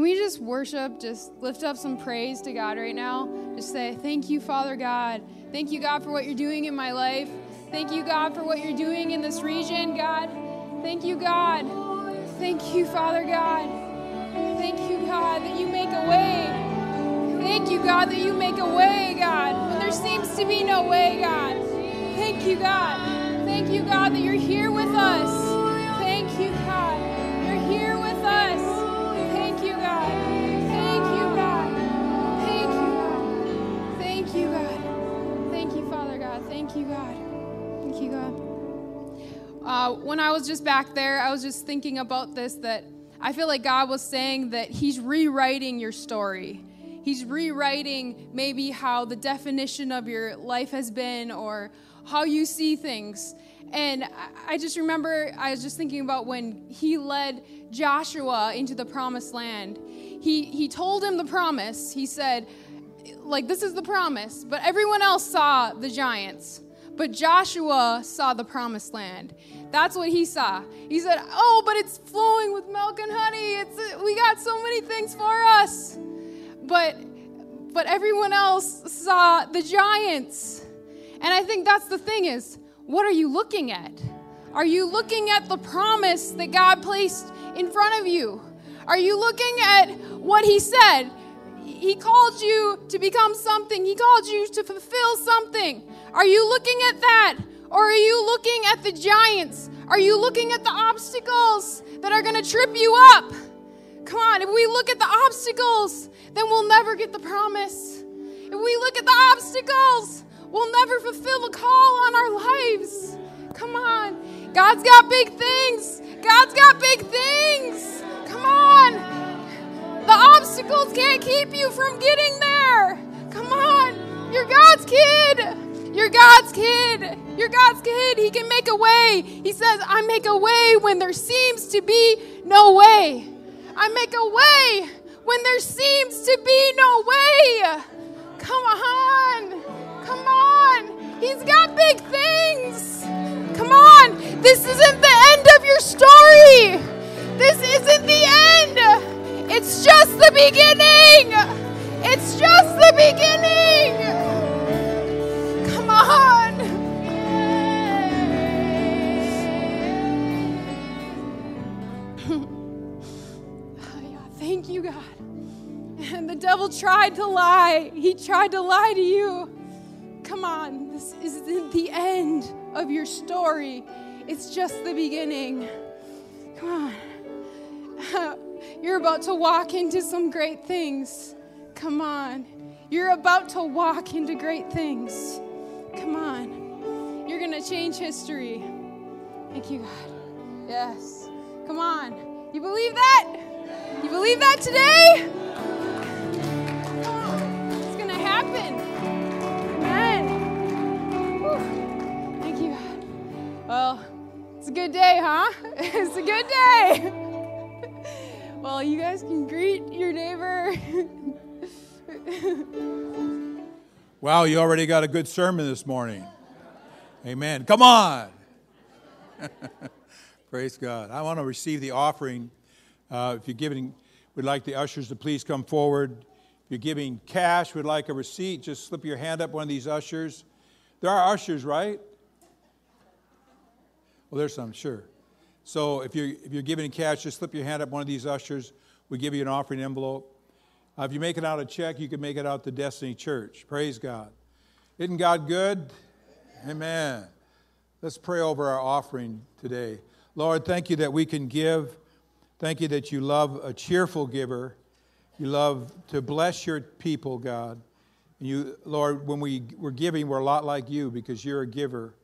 Can we just worship, just lift up some praise to God right now? Just say, Thank you, Father God. Thank you, God, for what you're doing in my life. Thank you, God, for what you're doing in this region, God. Thank you, God. Thank you, Father God. Thank you, God, that you make a way. Thank you, God, that you make a way, God, when there seems to be no way, God. Thank you, God. Thank you, God, that you're here with us. Thank you, God. Thank you, God. Uh, when I was just back there, I was just thinking about this that I feel like God was saying that He's rewriting your story. He's rewriting maybe how the definition of your life has been or how you see things. And I just remember, I was just thinking about when he led Joshua into the promised land. He, he told him the promise. He said, like, this is the promise. But everyone else saw the giants. But Joshua saw the promised land. That's what he saw. He said, Oh, but it's flowing with milk and honey. It's, we got so many things for us. But, but everyone else saw the giants. And I think that's the thing is, what are you looking at? Are you looking at the promise that God placed in front of you? Are you looking at what He said? He called you to become something, He called you to fulfill something. Are you looking at that? Or are you looking at the giants? Are you looking at the obstacles that are going to trip you up? Come on, if we look at the obstacles, then we'll never get the promise. If we look at the obstacles, we'll never fulfill the call on our lives. Come on. God's got big things. God's got big things. Come on. The obstacles can't keep you from getting there. Come on. You're God's kid. You're God's kid. You're God's kid. He can make a way. He says, I make a way when there seems to be no way. I make a way when there seems to be no way. Come on. Come on. He's got big things. Come on. This isn't the end of your story. This isn't the end. It's just the beginning. It's just the beginning Come on. Thank you, God. And the devil tried to lie. He tried to lie to you. Come on, this isn't the end of your story, it's just the beginning. Come on. You're about to walk into some great things. Come on. You're about to walk into great things. Come on. You're going to change history. Thank you, God. Yes. Come on. You believe that? You believe that today? It's going to happen. Amen. Thank you, God. Well, it's a good day, huh? It's a good day. Well, you guys can greet your neighbor. Wow, you already got a good sermon this morning. Amen. Come on. Praise God. I want to receive the offering. Uh, if you're giving, we'd like the ushers to please come forward. If you're giving cash, we'd like a receipt. Just slip your hand up, one of these ushers. There are ushers, right? Well, there's some, sure. So if you're, if you're giving cash, just slip your hand up, one of these ushers. We give you an offering envelope. Uh, if you make it out a check, you can make it out to Destiny Church. Praise God. Isn't God good? Amen. Let's pray over our offering today. Lord, thank you that we can give. Thank you that you love a cheerful giver. You love to bless your people, God. And you, Lord, when we, we're giving, we're a lot like you because you're a giver.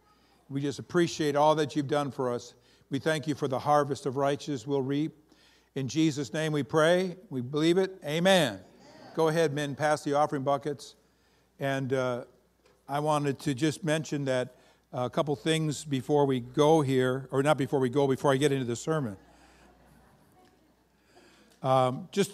We just appreciate all that you've done for us. We thank you for the harvest of righteousness we'll reap. In Jesus' name we pray. We believe it. Amen. Amen. Go ahead, men, pass the offering buckets. And uh, I wanted to just mention that uh, a couple things before we go here, or not before we go, before I get into the sermon. Um, just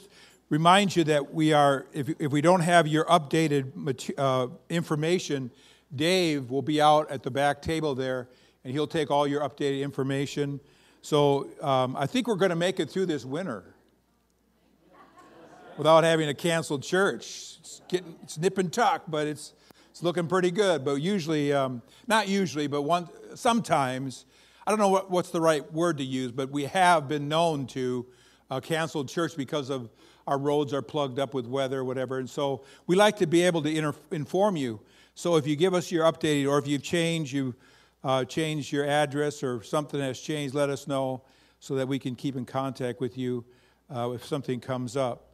remind you that we are, if, if we don't have your updated uh, information, Dave will be out at the back table there and he'll take all your updated information. So um, I think we're going to make it through this winter. without having a canceled church. It's, getting, it's nip and tuck, but it's, it's looking pretty good. But usually, um, not usually, but one, sometimes, I don't know what, what's the right word to use, but we have been known to uh, cancel church because of our roads are plugged up with weather or whatever. And so we like to be able to inter- inform you. So if you give us your updated, or if you've changed, you uh, changed your address or something has changed, let us know so that we can keep in contact with you uh, if something comes up.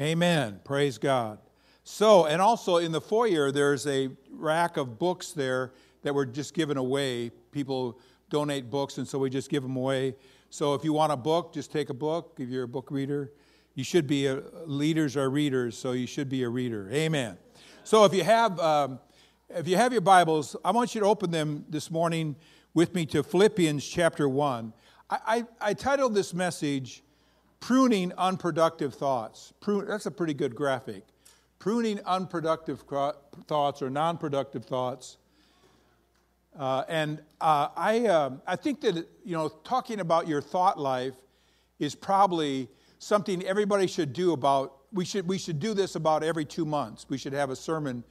Amen. Praise God. So, and also in the foyer, there's a rack of books there that were just given away. People donate books, and so we just give them away. So if you want a book, just take a book. If you're a book reader, you should be a, leaders are readers, so you should be a reader. Amen. So if you have um, if you have your Bibles, I want you to open them this morning with me to Philippians chapter one. I, I, I titled this message "Pruning Unproductive Thoughts." Prune, that's a pretty good graphic. Pruning unproductive thoughts or non-productive thoughts. Uh, and uh, I, uh, I think that, you know, talking about your thought life is probably something everybody should do about, we should, we should do this about every two months. We should have a sermon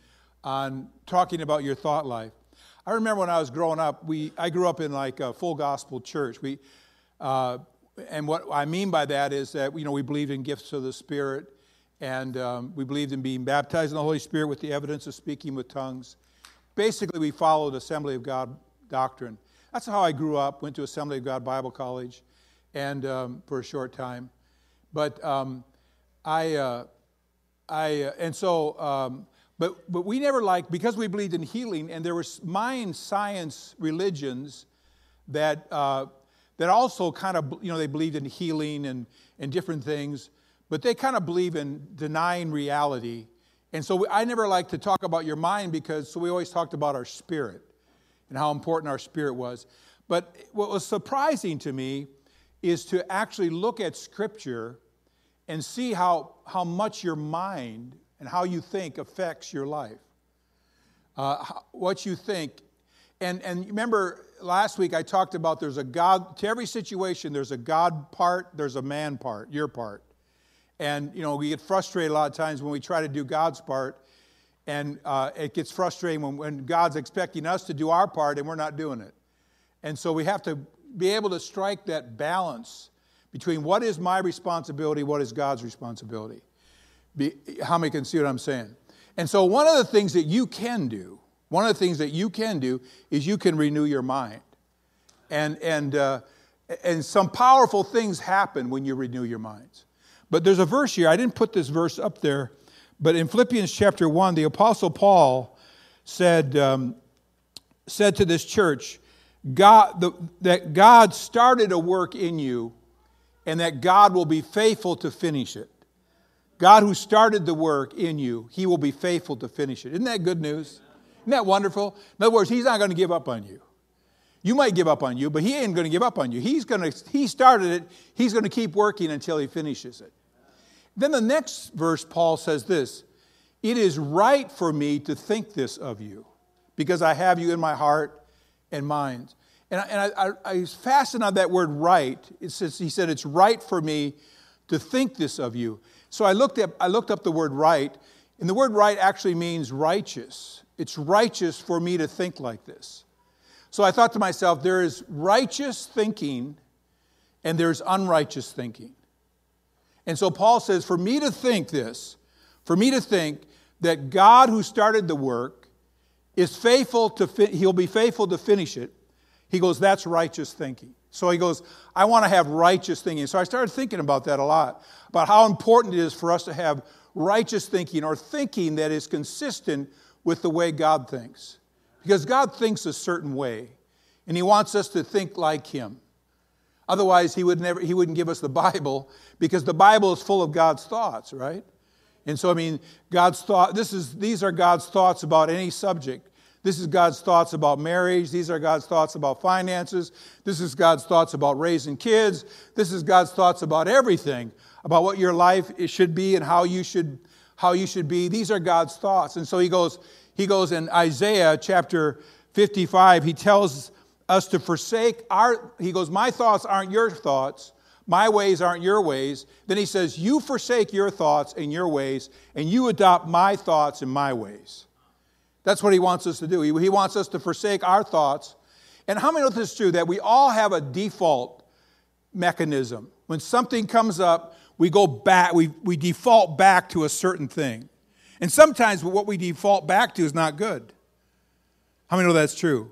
on talking about your thought life. I remember when I was growing up, we, I grew up in like a full gospel church. We, uh, and what I mean by that is that, you know, we believed in gifts of the Spirit and um, we believed in being baptized in the Holy Spirit with the evidence of speaking with tongues basically, we followed Assembly of God doctrine. That's how I grew up, went to Assembly of God Bible College and um, for a short time. But um, I, uh, I uh, and so, um, but, but we never liked, because we believed in healing, and there were mind science religions that, uh, that also kind of, you know, they believed in healing and, and different things, but they kind of believe in denying reality and so I never like to talk about your mind because so we always talked about our spirit and how important our spirit was. But what was surprising to me is to actually look at Scripture and see how, how much your mind and how you think affects your life. Uh, what you think. And, and remember, last week I talked about there's a God, to every situation, there's a God part, there's a man part, your part. And, you know, we get frustrated a lot of times when we try to do God's part. And uh, it gets frustrating when, when God's expecting us to do our part and we're not doing it. And so we have to be able to strike that balance between what is my responsibility, what is God's responsibility. Be, how many can see what I'm saying? And so, one of the things that you can do, one of the things that you can do is you can renew your mind. And, and, uh, and some powerful things happen when you renew your minds. But there's a verse here, I didn't put this verse up there, but in Philippians chapter 1, the Apostle Paul said, um, said to this church, God, the, that God started a work in you and that God will be faithful to finish it. God who started the work in you, he will be faithful to finish it. Isn't that good news? Isn't that wonderful? In other words, he's not going to give up on you. You might give up on you, but he ain't going to give up on you. He's going to, he started it, he's going to keep working until he finishes it. Then the next verse, Paul says this It is right for me to think this of you, because I have you in my heart and mind. And I, and I, I, I fastened on that word right. It says, he said, It's right for me to think this of you. So I looked, up, I looked up the word right, and the word right actually means righteous. It's righteous for me to think like this. So I thought to myself, there is righteous thinking and there's unrighteous thinking. And so Paul says, for me to think this, for me to think that God who started the work is faithful to, fi- he'll be faithful to finish it, he goes, that's righteous thinking. So he goes, I want to have righteous thinking. So I started thinking about that a lot, about how important it is for us to have righteous thinking or thinking that is consistent with the way God thinks. Because God thinks a certain way, and he wants us to think like him. Otherwise, he, would never, he wouldn't give us the Bible because the Bible is full of God's thoughts, right? And so, I mean, God's thought, this is, these are God's thoughts about any subject. This is God's thoughts about marriage. These are God's thoughts about finances. This is God's thoughts about raising kids. This is God's thoughts about everything, about what your life should be and how you should, how you should be. These are God's thoughts. And so he goes, he goes in Isaiah chapter 55, he tells us to forsake our, he goes, My thoughts aren't your thoughts, my ways aren't your ways. Then he says, You forsake your thoughts and your ways, and you adopt my thoughts and my ways. That's what he wants us to do. He, he wants us to forsake our thoughts. And how many know this is true? That we all have a default mechanism. When something comes up, we go back, we, we default back to a certain thing. And sometimes what we default back to is not good. How many know that's true?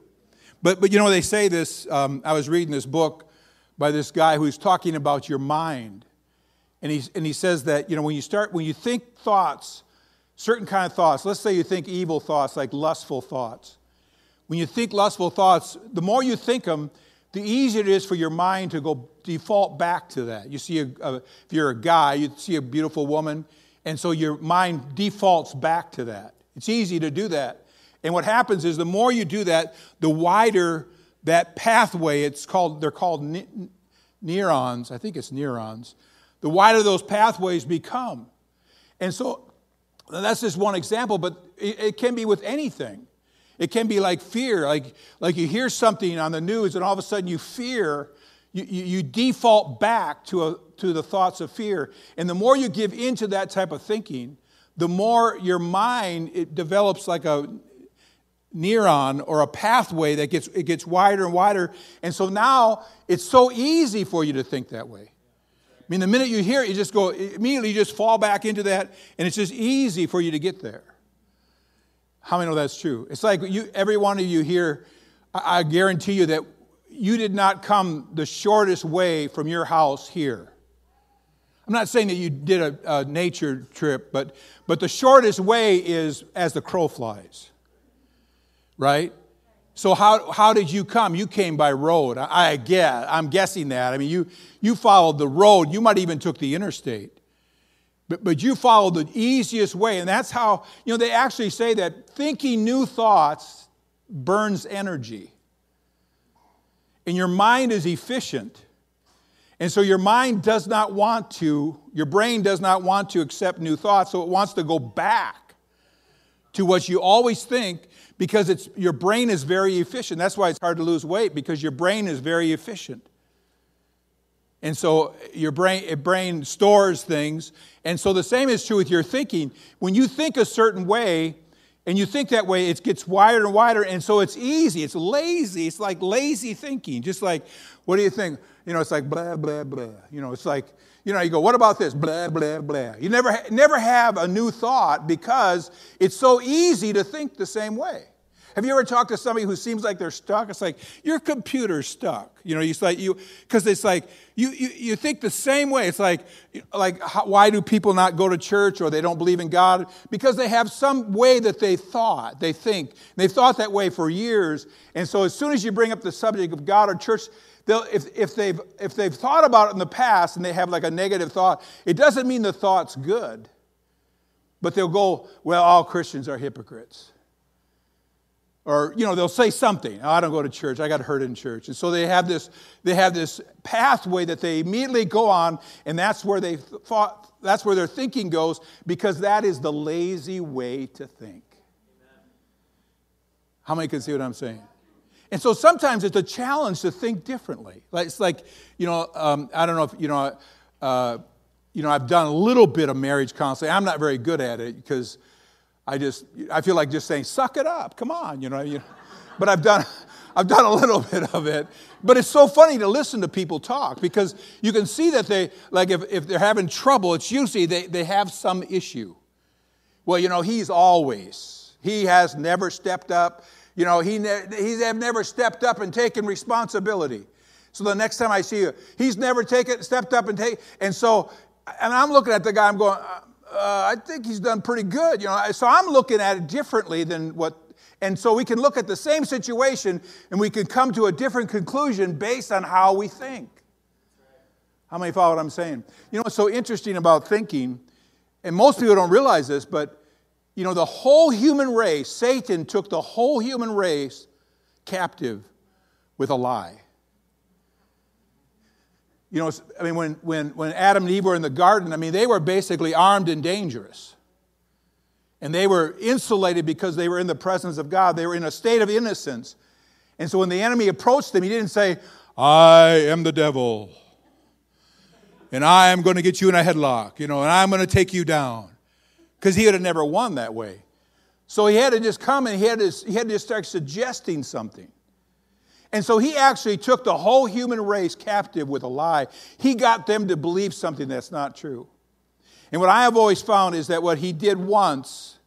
But, but you know, they say this. Um, I was reading this book by this guy who's talking about your mind. And, he's, and he says that, you know, when you start, when you think thoughts, certain kind of thoughts, let's say you think evil thoughts, like lustful thoughts. When you think lustful thoughts, the more you think them, the easier it is for your mind to go default back to that. You see, a, a, if you're a guy, you see a beautiful woman, and so your mind defaults back to that. It's easy to do that. And what happens is the more you do that, the wider that pathway, it's called, they're called ne- neurons, I think it's neurons, the wider those pathways become. And so that's just one example, but it, it can be with anything. It can be like fear, like, like you hear something on the news and all of a sudden you fear, you, you, you default back to, a, to the thoughts of fear. And the more you give into that type of thinking, the more your mind it develops like a neuron or a pathway that gets it gets wider and wider and so now it's so easy for you to think that way mean the minute you hear it you just go immediately you just fall back into that and it's just easy for you to get there. How many know that's true? It's like you every one of you here i, I guarantee you that you did not come the shortest way from your house here. I'm not saying that you did a, a nature trip but but the shortest way is as the crow flies right? So how, how did you come? You came by road. I, I guess, I'm guessing that. I mean, you, you followed the road. You might even took the interstate. But, but you followed the easiest way. And that's how, you know, they actually say that thinking new thoughts burns energy. And your mind is efficient. And so your mind does not want to, your brain does not want to accept new thoughts, so it wants to go back to what you always think because it's, your brain is very efficient. That's why it's hard to lose weight because your brain is very efficient. And so your brain, brain stores things. And so the same is true with your thinking. When you think a certain way, and you think that way, it gets wider and wider, and so it's easy. It's lazy. It's like lazy thinking. Just like, what do you think? You know, it's like blah, blah, blah. You know, it's like, you know, you go, what about this? Blah, blah, blah. You never, never have a new thought because it's so easy to think the same way. Have you ever talked to somebody who seems like they're stuck? It's like, your computer's stuck. You know, it's like you, because it's like, you, you, you think the same way. It's like, like how, why do people not go to church or they don't believe in God? Because they have some way that they thought, they think. They've thought that way for years. And so as soon as you bring up the subject of God or church, they'll, if, if, they've, if they've thought about it in the past and they have like a negative thought, it doesn't mean the thought's good. But they'll go, well, all Christians are hypocrites. Or, you know, they'll say something. Oh, I don't go to church. I got hurt in church. And so they have this, they have this pathway that they immediately go on, and that's where they thought, that's where their thinking goes, because that is the lazy way to think. How many can see what I'm saying? And so sometimes it's a challenge to think differently. Like, it's like, you know, um, I don't know if, you know, uh, you know, I've done a little bit of marriage counseling. I'm not very good at it because I just, I feel like just saying, suck it up, come on, you know. You know. But I've done, I've done a little bit of it. But it's so funny to listen to people talk because you can see that they, like if, if they're having trouble, it's usually they, they have some issue. Well, you know, he's always, he has never stepped up you know, he, ne- he have never stepped up and taken responsibility. So the next time I see you, he's never taken, stepped up and take. And so, and I'm looking at the guy, I'm going, uh, uh, I think he's done pretty good. You know, so I'm looking at it differently than what. And so we can look at the same situation and we can come to a different conclusion based on how we think. How many follow what I'm saying? You know what's so interesting about thinking, and most people don't realize this, but you know, the whole human race, Satan took the whole human race captive with a lie. You know, I mean, when, when, when Adam and Eve were in the garden, I mean, they were basically armed and dangerous. And they were insulated because they were in the presence of God. They were in a state of innocence. And so when the enemy approached them, he didn't say, I am the devil. and I am going to get you in a headlock, you know, and I'm going to take you down. Because he would have never won that way. So he had to just come and he had to, he had to just start suggesting something. And so he actually took the whole human race captive with a lie. He got them to believe something that's not true. And what I have always found is that what he did once,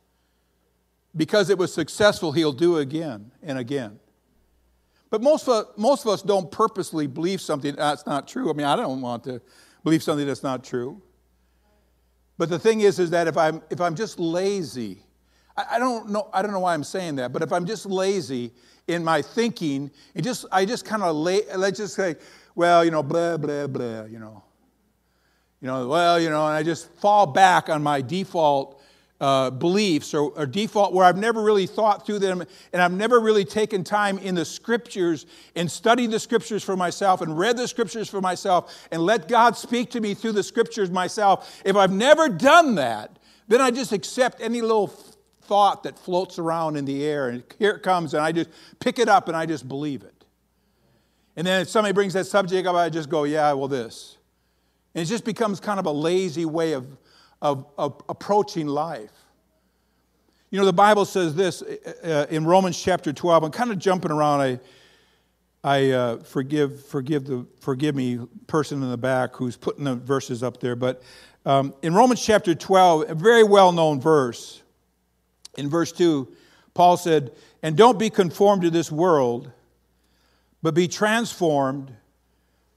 because it was successful, he'll do again and again. But most of, most of us don't purposely believe something that's not true. I mean, I don't want to believe something that's not true. But the thing is, is that if I'm, if I'm just lazy, I, I don't know, I don't know why I'm saying that, but if I'm just lazy in my thinking, and just, I just kind of, let's just say, well, you know, blah, blah, blah, you know. You know, well, you know, and I just fall back on my default uh, beliefs or, or, default where I've never really thought through them and I've never really taken time in the scriptures and studied the scriptures for myself and read the scriptures for myself and let God speak to me through the scriptures myself. If I've never done that, then I just accept any little thought that floats around in the air and here it comes and I just pick it up and I just believe it. And then if somebody brings that subject up, I just go, yeah, well, this. And it just becomes kind of a lazy way of of, of approaching life. You know, the Bible says this uh, in Romans chapter 12. I'm kind of jumping around. I, I uh, forgive, forgive, the, forgive me, person in the back who's putting the verses up there. But um, in Romans chapter 12, a very well known verse, in verse 2, Paul said, And don't be conformed to this world, but be transformed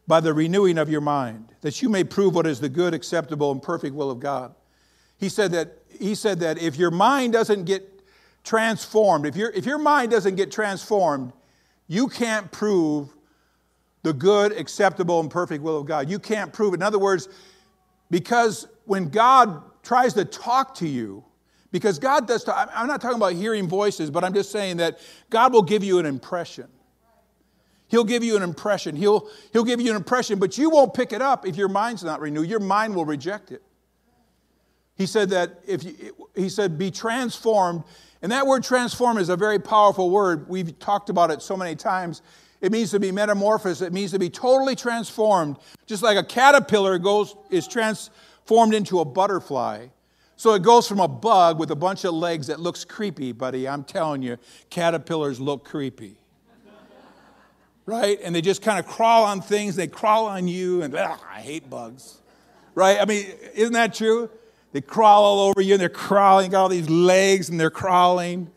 by the renewing of your mind, that you may prove what is the good, acceptable, and perfect will of God. He said that, he said that if your mind doesn't get transformed, if, your if your mind doesn't get transformed, you can't prove the good, acceptable, and perfect will of God. You can't prove it. In other words, because when God tries to talk to you, because God does, talk, I'm not talking about hearing voices, but I'm just saying that God will give you an impression. He'll give you an impression. He'll, he'll give you an impression, but you won't pick it up if your mind's not renewed. Your mind will reject it. He said that if you, he said, be transformed. And that word transform is a very powerful word. We've talked about it so many times. It means to be metamorphosed. It means to be totally transformed. Just like a caterpillar goes, is transformed into a butterfly. So it goes from a bug with a bunch of legs that looks creepy, buddy. I'm telling you, caterpillars look creepy right? And they just kind of crawl on things. They crawl on you, and ugh, I hate bugs, right? I mean, isn't that true? They crawl all over you, and they're crawling, got all these legs, and they're crawling.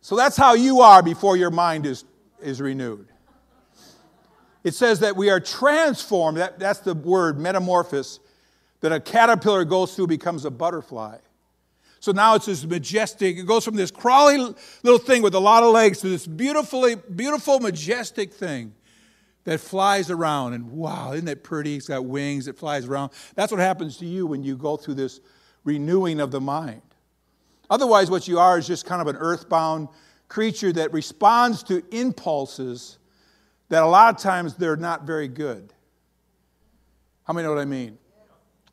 So that's how you are before your mind is, is renewed. It says that we are transformed. That, that's the word, metamorphosis, that a caterpillar goes through becomes a butterfly. So now it's this majestic, it goes from this crawly little thing with a lot of legs to this beautifully, beautiful, majestic thing that flies around. And wow, isn't it pretty? It's got wings, it flies around. That's what happens to you when you go through this renewing of the mind. Otherwise, what you are is just kind of an earthbound creature that responds to impulses that a lot of times they're not very good. How many know what I mean?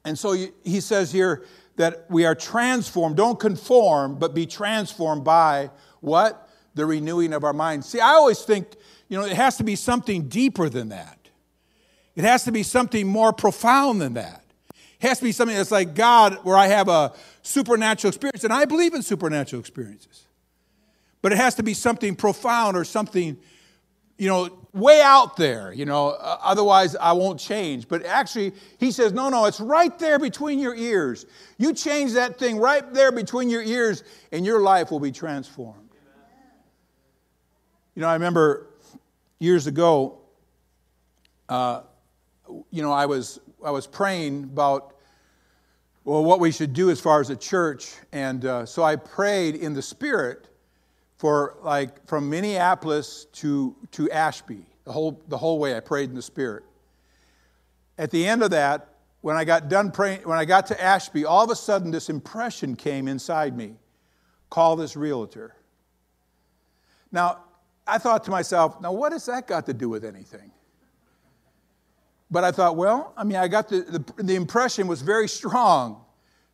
And so he says here, that we are transformed. Don't conform, but be transformed by what? The renewing of our minds. See, I always think, you know, it has to be something deeper than that. It has to be something more profound than that. It has to be something that's like God, where I have a supernatural experience, and I believe in supernatural experiences. But it has to be something profound or something, you know, way out there, you know, uh, otherwise I won't change. But actually, he says, no, no, it's right there between your ears. You change that thing right there between your ears, and your life will be transformed. You know, I remember years ago, uh, you know, I was, I was praying about, well, what we should do as far as a church. And uh, so I prayed in the Spirit for like from Minneapolis to, to Ashby. The whole, the whole way I prayed in the Spirit. At the end of that, when I got done praying, when I got to Ashby, all of a sudden this impression came inside me call this realtor. Now, I thought to myself, now what has that got to do with anything? But I thought, well, I mean, I got the, the, the impression was very strong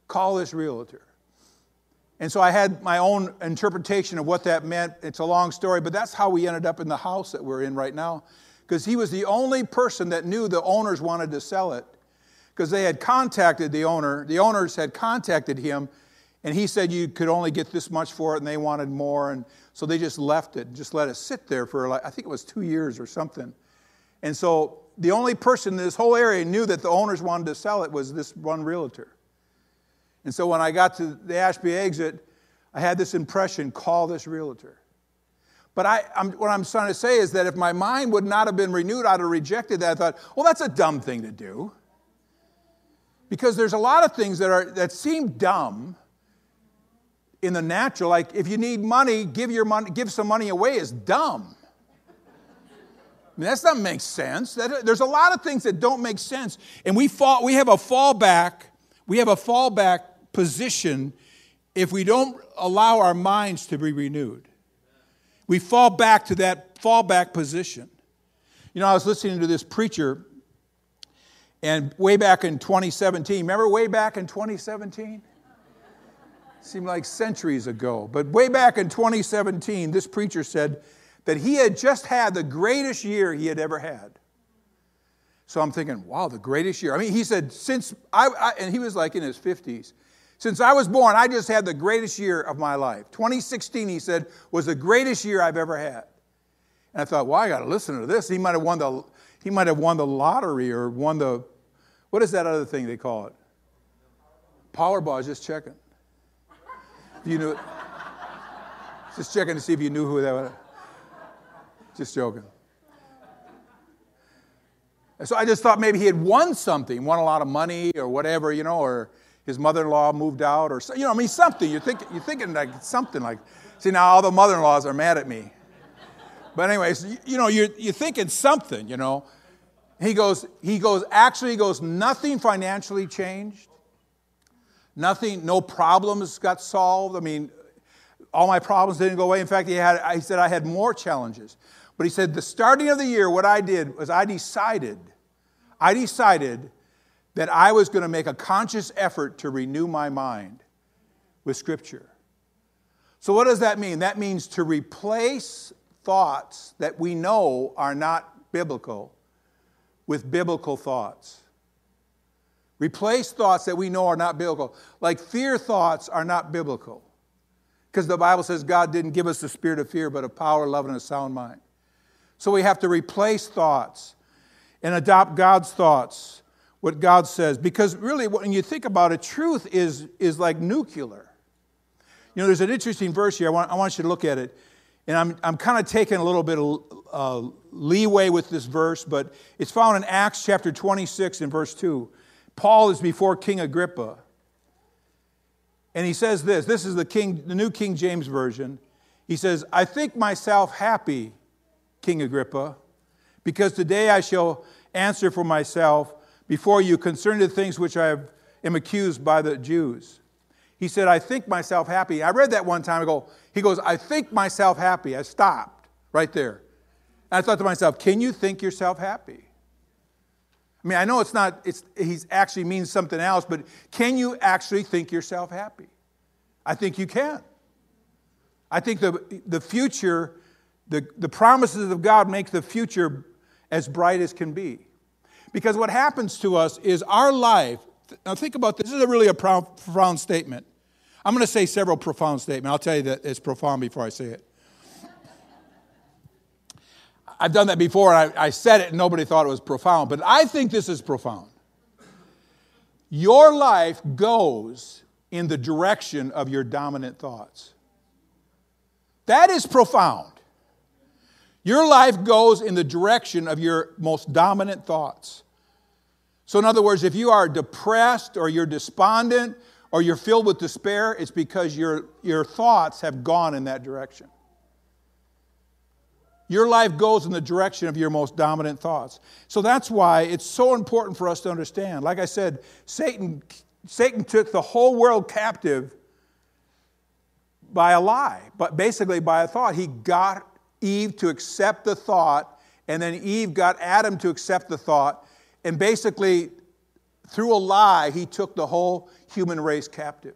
call this realtor. And so I had my own interpretation of what that meant. It's a long story, but that's how we ended up in the house that we're in right now. because he was the only person that knew the owners wanted to sell it because they had contacted the owner. The owners had contacted him, and he said you could only get this much for it, and they wanted more. And so they just left it, just let it sit there for like, I think it was two years or something. And so the only person in this whole area knew that the owners wanted to sell it was this one realtor. And so when I got to the Ashby exit, I had this impression call this realtor. But I, I'm, what I'm trying to say is that if my mind would not have been renewed, I'd have rejected that. I thought, well, that's a dumb thing to do. Because there's a lot of things that, are, that seem dumb in the natural. Like if you need money, give, your money, give some money away is dumb. I mean, that doesn't make sense. That, there's a lot of things that don't make sense. And we, fall, we have a fallback, we have a fallback position if we don't allow our minds to be renewed. We fall back to that fallback position. You know, I was listening to this preacher, and way back in 2017, remember way back in 2017? Seemed like centuries ago. But way back in 2017, this preacher said, that he had just had the greatest year he had ever had. So I'm thinking, wow, the greatest year. I mean, he said, since I, I, and he was like in his 50s, since I was born, I just had the greatest year of my life. 2016, he said, was the greatest year I've ever had. And I thought, well, I got to listen to this. He might have won the, he might have won the lottery or won the, what is that other thing they call it? Powerball. Just checking. You knew, just checking to see if you knew who that was. Just joking. And so I just thought maybe he had won something, won a lot of money or whatever, you know, or his mother-in-law moved out or, you know, I mean, something. You're thinking, you're thinking like something like, see, now all the mother-in-laws are mad at me. But anyways, you know, you're, you're thinking something, you know. He goes, he goes, actually, he goes, nothing financially changed. Nothing, no problems got solved. I mean, all my problems didn't go away. In fact, he, had, he said I had more challenges. But he said, the starting of the year, what I did was I decided, I decided that I was going to make a conscious effort to renew my mind with Scripture. So, what does that mean? That means to replace thoughts that we know are not biblical with biblical thoughts. Replace thoughts that we know are not biblical. Like fear thoughts are not biblical. Because the Bible says God didn't give us the spirit of fear, but of power, love, and a sound mind. So we have to replace thoughts and adopt God's thoughts, what God says. Because really, when you think about it, truth is, is like nuclear. You know, there's an interesting verse here. I want, I want you to look at it. And I'm, I'm kind of taking a little bit of uh, leeway with this verse, but it's found in Acts chapter 26 and verse 2. Paul is before King Agrippa. And he says this this is the, King, the New King James Version. He says, I think myself happy King Agrippa, because today I shall answer for myself before you concerning the things which I am accused by the Jews. He said, I think myself happy. I read that one time ago. He goes, I think myself happy. I stopped right there. And I thought to myself, can you think yourself happy? I mean, I know it's not, it's, he actually means something else, but can you actually think yourself happy? I think you can. I think the, the future the, the promises of God make the future as bright as can be. Because what happens to us is our life, now think about this, this is a really a profound statement. I'm going to say several profound statements. I'll tell you that it's profound before I say it. I've done that before, and I, I said it, and nobody thought it was profound, but I think this is profound. Your life goes in the direction of your dominant thoughts. That is profound. Your life goes in the direction of your most dominant thoughts. So, in other words, if you are depressed or you're despondent or you're filled with despair, it's because your, your thoughts have gone in that direction. Your life goes in the direction of your most dominant thoughts. So that's why it's so important for us to understand. Like I said, Satan, Satan took the whole world captive by a lie, but basically by a thought. He got Eve to accept the thought, and then Eve got Adam to accept the thought. And basically, through a lie, he took the whole human race captive.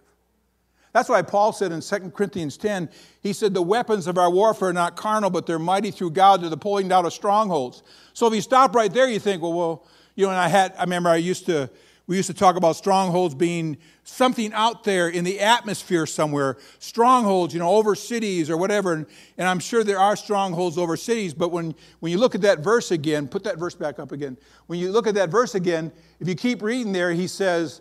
That's why Paul said in 2 Corinthians 10, he said, The weapons of our warfare are not carnal, but they're mighty through God to the pulling down of strongholds. So if you stop right there, you think, well, well, you know, and I had, I remember I used to, we used to talk about strongholds being something out there in the atmosphere somewhere, strongholds, you know, over cities or whatever. And, and, I'm sure there are strongholds over cities, but when, when you look at that verse again, put that verse back up again. When you look at that verse again, if you keep reading there, he says,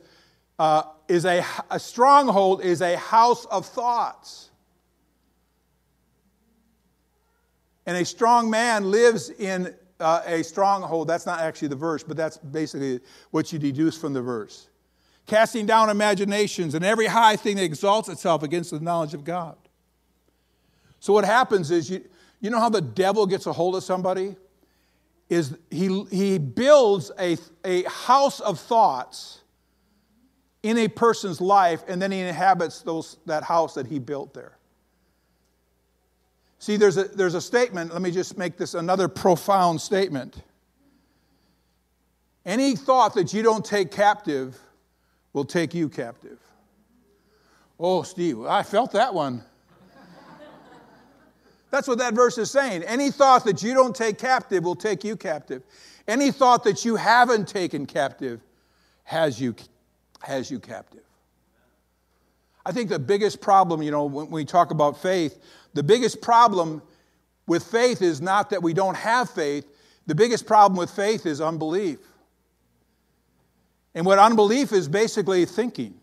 uh, is a, a stronghold is a house of thoughts. And a strong man lives in uh, a stronghold. That's not actually the verse, but that's basically what you deduce from the verse. Casting down imaginations and every high thing that exalts itself against the knowledge of God. So what happens is you, you know how the devil gets a hold of somebody? Is he, he builds a, a house of thoughts in a person's life, and then he inhabits those, that house that he built there. See, there's a, there's a statement, let me just make this another profound statement. Any thought that you don't take captive will take you captive. Oh, Steve, I felt that one. That's what that verse is saying. Any thought that you don't take captive will take you captive. Any thought that you haven't taken captive has you has you captive. I think the biggest problem, you know, when we talk about faith, the biggest problem with faith is not that we don't have faith. The biggest problem with faith is unbelief. And what unbelief is basically thinking.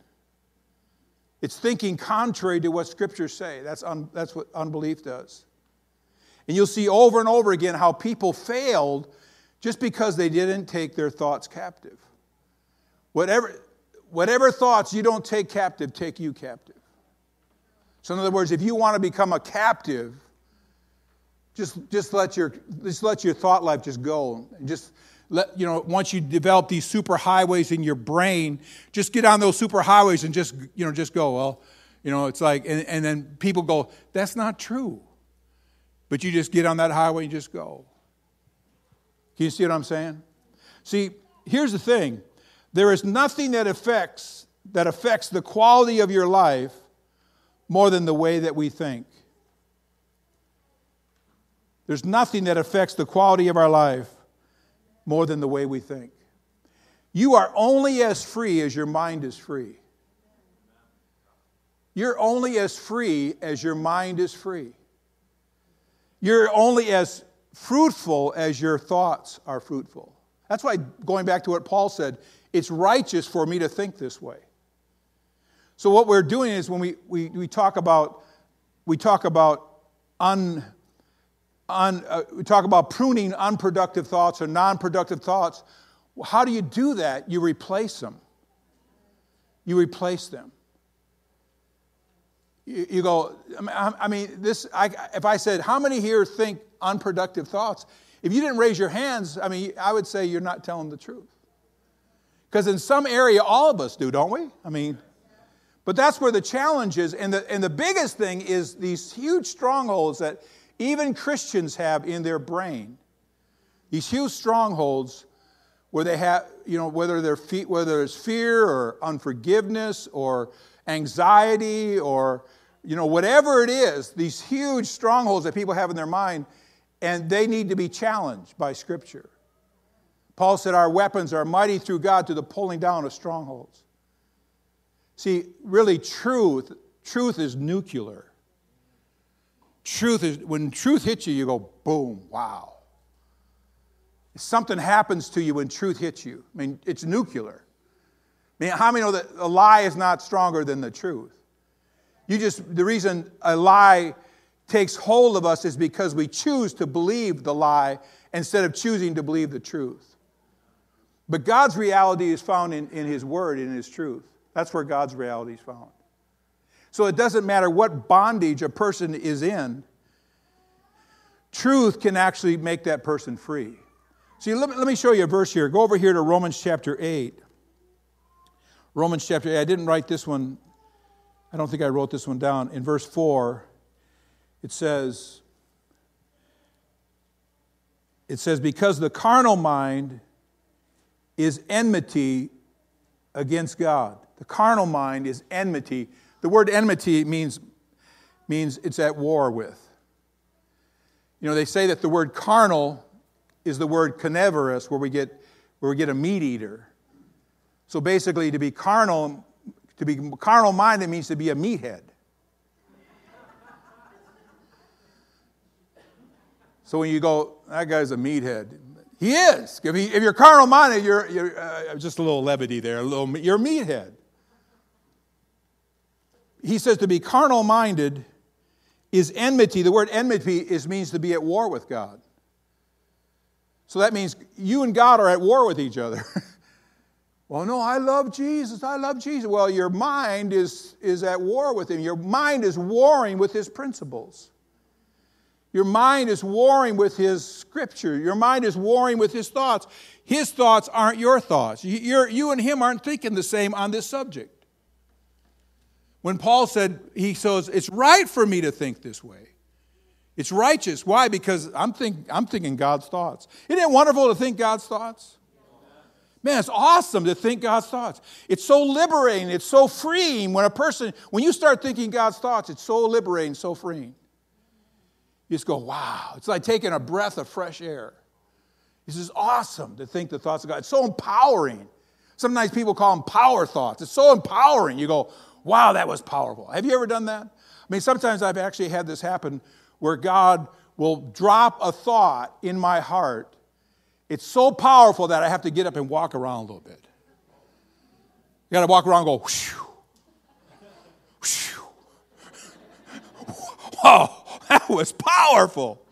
It's thinking contrary to what scriptures say. That's, un, that's what unbelief does. And you'll see over and over again how people failed just because they didn't take their thoughts captive. Whatever, whatever thoughts you don't take captive, take you captive. So, in other words, if you want to become a captive, just, just, let, your, just let your thought life just go. And just let, you know, once you develop these super highways in your brain, just get on those super highways and just, you know, just go. Well, you know, it's like, and, and then people go, that's not true. But you just get on that highway and just go. Can you see what I'm saying? See, here's the thing there is nothing that affects, that affects the quality of your life more than the way that we think. There's nothing that affects the quality of our life more than the way we think. You are only as free as your mind is free. You're only as free as your mind is free. You're only as fruitful as your thoughts are fruitful. That's why, going back to what Paul said, it's righteous for me to think this way. So what we're doing is when we, we, we talk about we talk about un, un uh, we talk about pruning unproductive thoughts or non-productive thoughts. How do you do that? You replace them. You replace them. You, go. I mean, this. I, if I said, "How many here think unproductive thoughts?" If you didn't raise your hands, I mean, I would say you're not telling the truth. Because in some area, all of us do, don't we? I mean, but that's where the challenge is. And the, and the biggest thing is these huge strongholds that even Christians have in their brain. These huge strongholds where they have, you know, whether they're feet, whether it's fear or unforgiveness or anxiety or, you know, whatever it is, these huge strongholds that people have in their mind, and they need to be challenged by Scripture. Paul said, Our weapons are mighty through God to the pulling down of strongholds. See, really, truth, truth is nuclear. Truth is, when truth hits you, you go, boom, wow. Something happens to you when truth hits you. I mean, it's nuclear. I mean, how many know that a lie is not stronger than the truth? You just, the reason a lie takes hold of us is because we choose to believe the lie instead of choosing to believe the truth. But God's reality is found in, in His Word, in His truth. That's where God's reality is found. So it doesn't matter what bondage a person is in, truth can actually make that person free. See, let me, let me show you a verse here. Go over here to Romans chapter 8. Romans chapter 8. I didn't write this one, I don't think I wrote this one down. In verse 4, it says, it says, because the carnal mind is enmity against God. The carnal mind is enmity The word enmity means, means it's at war with. You know, they say that the word carnal is the word carnivorous, where we get, where we get a meat eater. So basically, to be carnal, to be carnal minded means to be a meathead. So when you go, that guy's a meathead, he is. If, he, if you're carnal minded, you're, you're uh, just a little levity there. A little, you're a meathead. He says to be carnal minded is enmity. The word enmity is, means to be at war with God. So that means you and God are at war with each other. well, no, I love Jesus. I love Jesus. Well, your mind is, is at war with him. Your mind is warring with his principles. Your mind is warring with his scripture. Your mind is warring with his thoughts. His thoughts aren't your thoughts. You're, you and him aren't thinking the same on this subject. When Paul said, he says, it's right for me to think this way. It's righteous. Why? Because I'm, think, I'm thinking God's thoughts. Isn't it wonderful to think God's thoughts? Man, it's awesome to think God's thoughts. It's so liberating. It's so freeing when a person, when you start thinking God's thoughts, it's so liberating, so freeing. You just go, wow. It's like taking a breath of fresh air. This is awesome to think the thoughts of God. It's so empowering. Sometimes people call them power thoughts. It's so empowering. You go, wow, that was powerful. Have you ever done that? I mean, sometimes I've actually had this happen where God will drop a thought in my heart. It's so powerful that I have to get up and walk around a little bit. You got to walk around and go, whoosh, whoosh. Whoa, that was powerful.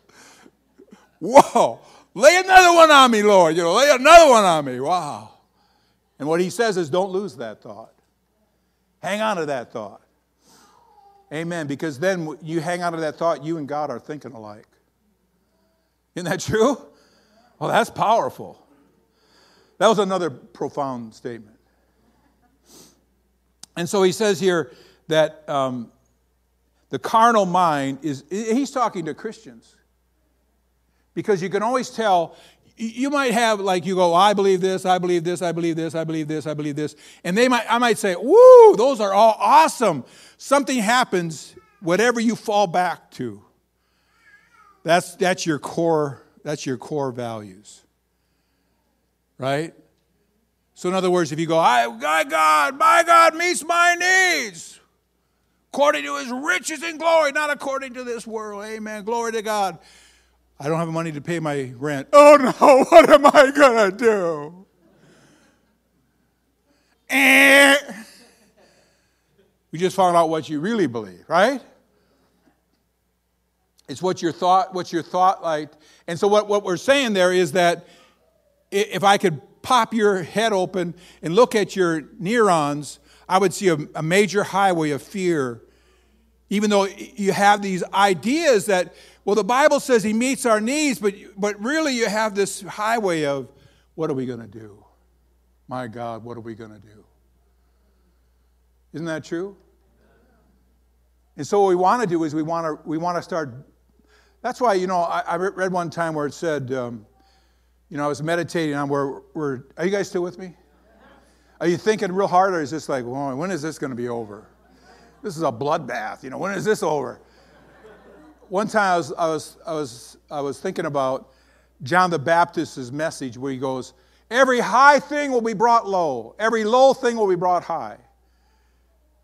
Whoa, lay another one on me, Lord. You know, lay another one on me. Wow. And what he says is, don't lose that thought. Hang on to that thought. Amen. Because then you hang on to that thought, you and God are thinking alike. Isn't that true? Well, that's powerful. That was another profound statement. And so he says here that um, the carnal mind is, he's talking to Christians. Because you can always tell you might have like you go i believe this i believe this i believe this i believe this i believe this. And they might i might say woo those are all awesome. Something happens whatever you fall back to that's that's your core that's your core values. Right? So in other words if you go i my god my god meets my needs according to his riches and glory not according to this world amen glory to god I don't have money to pay my rent. Oh no, what am I going to do? Eh. We just found out what you really believe, right? It's what your thought, what's your thought like. And so what, what we're saying there is that if I could pop your head open and look at your neurons, I would see a, a major highway of fear. Even though you have these ideas that well, the Bible says he meets our needs, but, but really you have this highway of what are we going to do? My God, what are we going to do? Isn't that true? And so what we want to do is we want to we want to start. That's why you know I, I read one time where it said, um, you know, I was meditating on where where. Are you guys still with me? Are you thinking real hard, or is this like, well, when is this going to be over? This is a bloodbath. You know, when is this over? One time I was, I was, I was, I was thinking about John the Baptist's message where he goes, Every high thing will be brought low, every low thing will be brought high.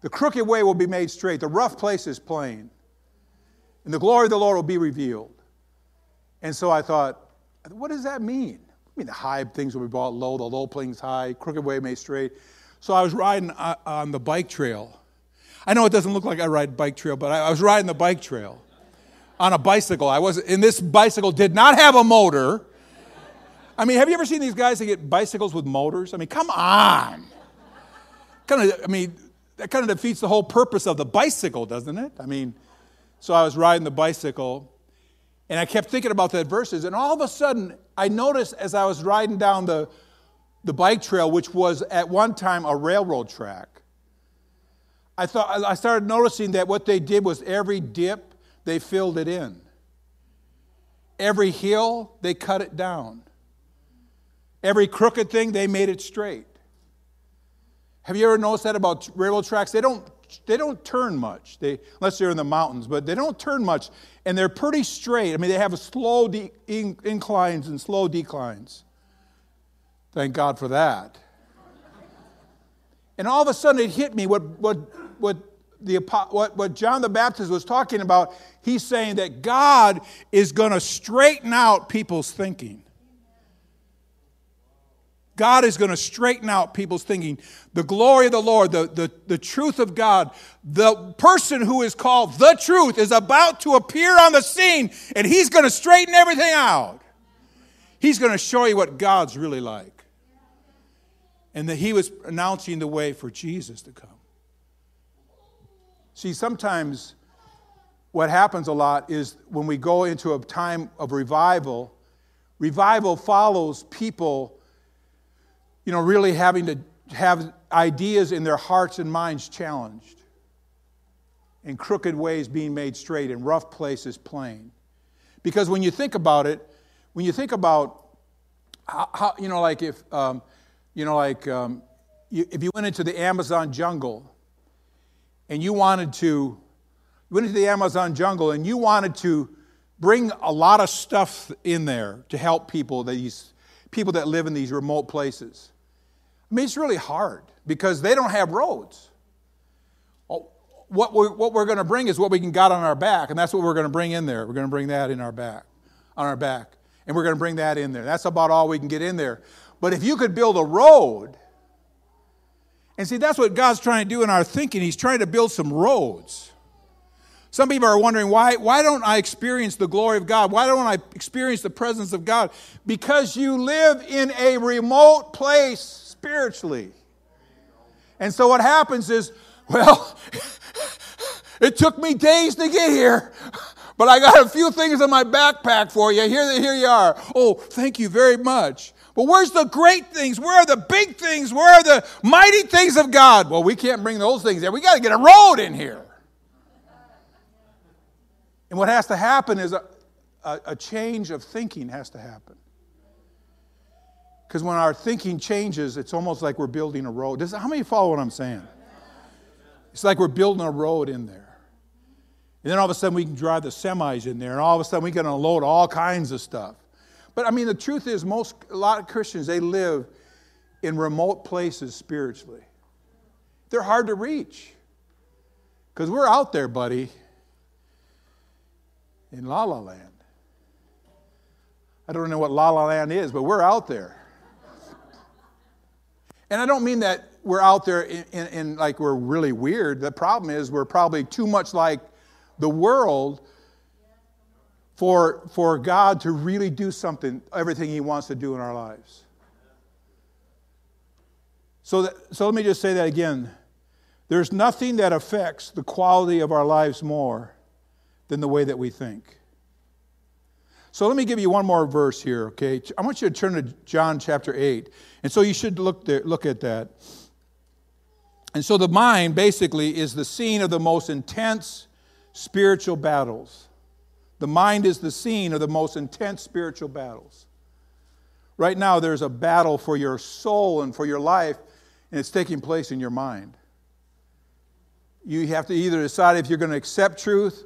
The crooked way will be made straight, the rough place is plain, and the glory of the Lord will be revealed. And so I thought, what does that mean? I mean, the high things will be brought low, the low things high, crooked way made straight. So I was riding uh, on the bike trail. I know it doesn't look like I ride bike trail, but I was riding the bike trail on a bicycle. I was, and this bicycle did not have a motor. I mean, have you ever seen these guys that get bicycles with motors? I mean, come on. Kind of, I mean, that kind of defeats the whole purpose of the bicycle, doesn't it? I mean, so I was riding the bicycle and I kept thinking about that verses, and all of a sudden, I noticed as I was riding down the, the bike trail, which was at one time a railroad track, I thought I started noticing that what they did was every dip they filled it in. Every hill, they cut it down. Every crooked thing, they made it straight. Have you ever noticed that about railroad tracks? They don't they don't turn much. They unless they're in the mountains, but they don't turn much, and they're pretty straight. I mean, they have slow de- inclines and slow declines. Thank God for that. And all of a sudden, it hit me what what what the what, what John the Baptist was talking about. He's saying that God is going to straighten out people's thinking. God is going to straighten out people's thinking. The glory of the Lord, the, the, the truth of God, the person who is called the truth is about to appear on the scene, and he's going to straighten everything out. He's going to show you what God's really like. And that he was announcing the way for Jesus to come. See, sometimes what happens a lot is when we go into a time of revival, revival follows people you know, really having to have ideas in their hearts and minds challenged, and crooked ways being made straight, and rough places plain. Because when you think about it, when you think about how, how you know, like if, um, you know, like um, you, if you went into the Amazon jungle and you wanted to, went into the Amazon jungle and you wanted to bring a lot of stuff in there to help people, these people that live in these remote places. I mean, it's really hard because they don't have roads. Oh, what we're, what we're going to bring is what we can got on our back, and that's what we're going to bring in there. We're going to bring that in our back, on our back, and we're going to bring that in there. That's about all we can get in there. But if you could build a road, and see, that's what God's trying to do in our thinking. He's trying to build some roads. Some people are wondering why, why don't I experience the glory of God? Why don't I experience the presence of God? Because you live in a remote place spiritually. And so what happens is, well, it took me days to get here, but I got a few things in my backpack for you. Here, here you are. Oh, thank you very much. But where's the great things? Where are the big things? Where are the mighty things of God? Well, we can't bring those things there. We got to get a road in here. And what has to happen is a, a, a change of thinking has to happen. Because when our thinking changes, it's almost like we're building a road. Does, how many follow what I'm saying? It's like we're building a road in there. And then all of a sudden we can drive the semis in there, and all of a sudden we can unload all kinds of stuff. But I mean, the truth is, most a lot of Christians they live in remote places spiritually. They're hard to reach because we're out there, buddy, in La La Land. I don't know what La La Land is, but we're out there. And I don't mean that we're out there in, in, in, like we're really weird. The problem is we're probably too much like the world for, for God to really do something, everything He wants to do in our lives. So, that, so let me just say that again. There's nothing that affects the quality of our lives more than the way that we think. So let me give you one more verse here, okay? I want you to turn to John chapter 8. And so you should look, there, look at that. And so the mind basically is the scene of the most intense spiritual battles. The mind is the scene of the most intense spiritual battles. Right now, there's a battle for your soul and for your life, and it's taking place in your mind. You have to either decide if you're going to accept truth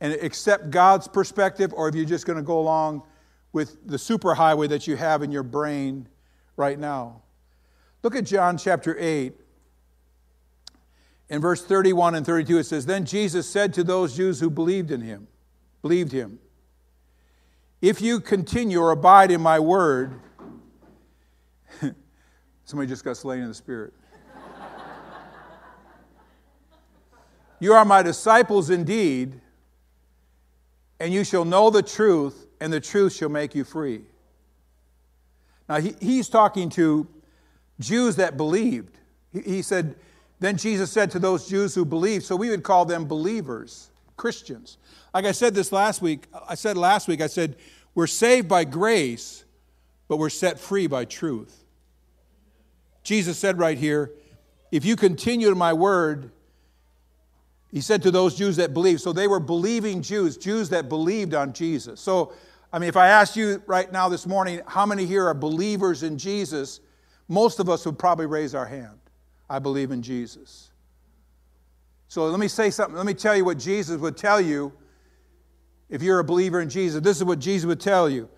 and accept God's perspective, or if you're just going to go along with the superhighway that you have in your brain right now. Look at John chapter 8. In verse 31 and 32, it says, Then Jesus said to those Jews who believed in him, believed him, If you continue or abide in my word, somebody just got slain in the spirit. you are my disciples indeed and you shall know the truth, and the truth shall make you free. Now, he, he's talking to Jews that believed. He, he said, Then Jesus said to those Jews who believed, so we would call them believers, Christians. Like I said this last week, I said last week, I said, We're saved by grace, but we're set free by truth. Jesus said right here, If you continue in my word, he said to those Jews that believed. So they were believing Jews, Jews that believed on Jesus. So, I mean, if I asked you right now this morning, how many here are believers in Jesus? Most of us would probably raise our hand. I believe in Jesus. So let me say something. Let me tell you what Jesus would tell you if you're a believer in Jesus. This is what Jesus would tell you.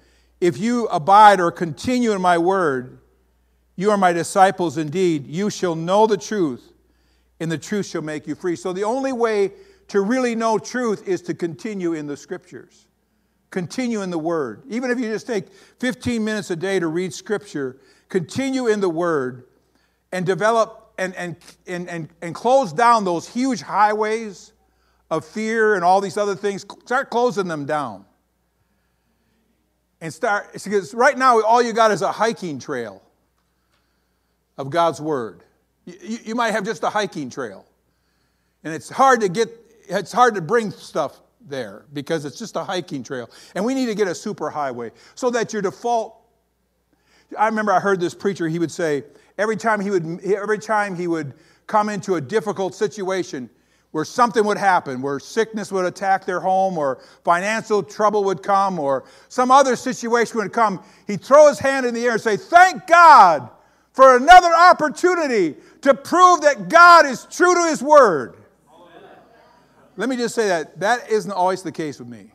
If you abide or continue in my word, you are my disciples indeed. You shall know the truth, and the truth shall make you free. So the only way to really know truth is to continue in the scriptures. Continue in the word. Even if you just take 15 minutes a day to read scripture, continue in the word and develop and, and, and, and, and close down those huge highways of fear and all these other things. Start closing them down. And start, because right now, all you got is a hiking trail of God's Word. You, you might have just a hiking trail. And it's hard to get, it's hard to bring stuff there because it's just a hiking trail. And we need to get a super highway so that your default. I remember I heard this preacher, he would say, every time he would, every time he would come into a difficult situation, where something would happen, where sickness would attack their home, or financial trouble would come, or some other situation would come, he'd throw his hand in the air and say, Thank God for another opportunity to prove that God is true to his word. Let me just say that that isn't always the case with me.